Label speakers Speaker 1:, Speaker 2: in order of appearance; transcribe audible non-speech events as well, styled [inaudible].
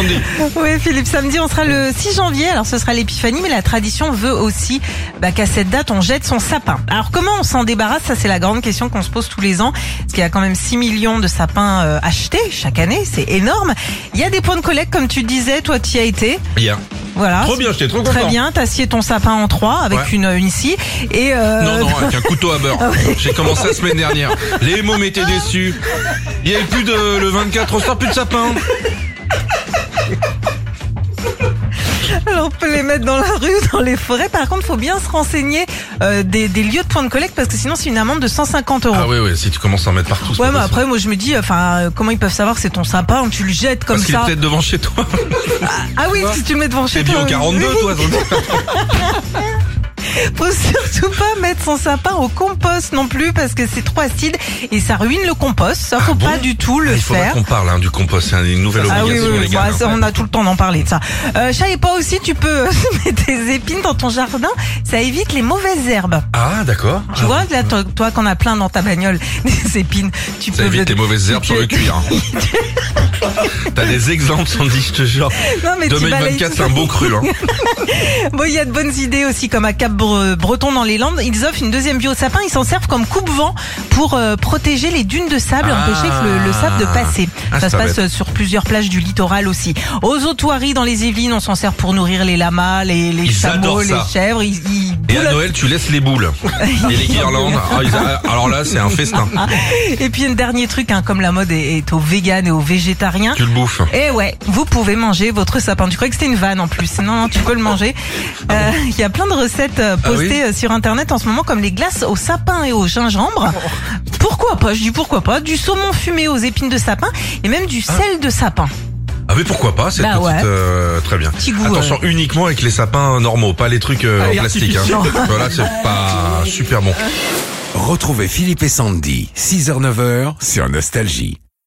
Speaker 1: Sandy. [laughs]
Speaker 2: Oui, Philippe, samedi, on sera le 6 janvier. Alors, ce sera l'épiphanie, mais la tradition veut aussi bah, qu'à cette date, on jette son sapin. Alors, comment on s'en débarrasse? Ça, c'est la grande question qu'on se pose tous les ans. Parce qu'il y a quand même 6 millions de sapins euh, achetés chaque année. C'est énorme. Il y a des points de collecte, comme tu disais. Toi, tu y as été.
Speaker 1: Hier.
Speaker 2: Voilà.
Speaker 1: Trop bien, j'étais trop content.
Speaker 2: Très bien, t'as scié ton sapin en trois avec
Speaker 1: Ouais.
Speaker 2: une, une scie. Et euh,
Speaker 1: Non, non, avec un couteau à beurre. [laughs] J'ai commencé la semaine dernière. Les mômes étaient déçus. Il y avait plus de, le 24, on sort plus de sapin.
Speaker 2: Alors, on peut les mettre dans la rue, dans les forêts. Par contre, faut bien se renseigner euh, des, des lieux de points de collecte parce que sinon, c'est une amende de 150 euros.
Speaker 1: Ah oui, oui, si tu commences à en mettre partout.
Speaker 2: Ouais, mais
Speaker 1: possible.
Speaker 2: après, moi, je me dis, enfin, euh, comment ils peuvent savoir que c'est ton sapin Tu le jettes comme
Speaker 1: Parce
Speaker 2: ça.
Speaker 1: peut-être devant chez toi.
Speaker 2: Ah oui, si tu le mets devant chez
Speaker 1: T'es
Speaker 2: toi.
Speaker 1: bio 42,
Speaker 2: oui.
Speaker 1: toi. donc. [laughs] [laughs]
Speaker 2: surtout pas mettre son sapin au compost non plus parce que c'est trop acide et ça ruine le compost. Ça, faut
Speaker 1: Ah bon
Speaker 2: pas du tout le
Speaker 1: Il faudrait
Speaker 2: faire.
Speaker 1: qu'on parle hein, du compost. C'est une nouvelle
Speaker 2: Ah oui,
Speaker 1: obligation
Speaker 2: oui, oui. Bah, ça,
Speaker 1: hein.
Speaker 2: on a tout le temps d'en parler de ça. Euh, savais pas aussi, tu peux [laughs] mettre des épines dans ton jardin. Ça évite les mauvaises herbes.
Speaker 1: Ah, d'accord.
Speaker 2: Tu vois, là, toi, toi qu'on a plein dans ta bagnole, [laughs] des épines, tu
Speaker 1: Ça
Speaker 2: peux...
Speaker 1: évite les mauvaises herbes sur le cuir. hein. T'as des exemples, Sandy, je te jure.
Speaker 2: Non, mais tu balayes
Speaker 1: 2024,
Speaker 2: tout
Speaker 1: c'est un
Speaker 2: ça.
Speaker 1: beau cru. Hein.
Speaker 2: Bon, il y a de bonnes idées aussi, comme à Cap-Breton dans les Landes. Ils offrent une deuxième vie au sapin. Ils s'en servent comme coupe-vent pour euh, protéger les dunes de sable et
Speaker 1: Ah.
Speaker 2: empêcher que le, le sable de passer.
Speaker 1: Ah,
Speaker 2: ça se passe euh, sur plusieurs plages du littoral aussi. Aux Otoiries, dans les Yvelines, on s'en sert pour nourrir les lamas, les, les chameaux, les chèvres. Ils, ils
Speaker 1: Et à. Noël, tu laisses les boules. [laughs] Et les guirlandes. Ah, a- Alors là, c'est un festin.
Speaker 2: Et puis un dernier truc, hein, comme la mode est, est aux véganes et aux végétariens.
Speaker 1: Tu le bouffes.
Speaker 2: Et ouais, vous pouvez manger votre sapin. Tu croyais que c'était une vanne en plus. Non, non, tu peux le manger. Euh, Il y a plein de recettes
Speaker 1: Ah oui
Speaker 2: postées euh, sur Internet en ce moment, comme les glaces au sapin et au gingembre. Pourquoi pas? Je dis pourquoi pas. Du saumon fumé aux épines de sapin et même du sel de sapin.
Speaker 1: Ah mais pourquoi pas, c'est
Speaker 2: Bah
Speaker 1: petite,
Speaker 2: ouais.
Speaker 1: euh, très bien.
Speaker 2: Petit goût,
Speaker 1: Attention uniquement avec les sapins normaux, pas les trucs euh, en
Speaker 2: Ah,
Speaker 1: plastique. Hein. [laughs] Voilà, c'est pas super bon.
Speaker 3: Retrouvez Philippe et Sandy, 6h-9h sur Nostalgie.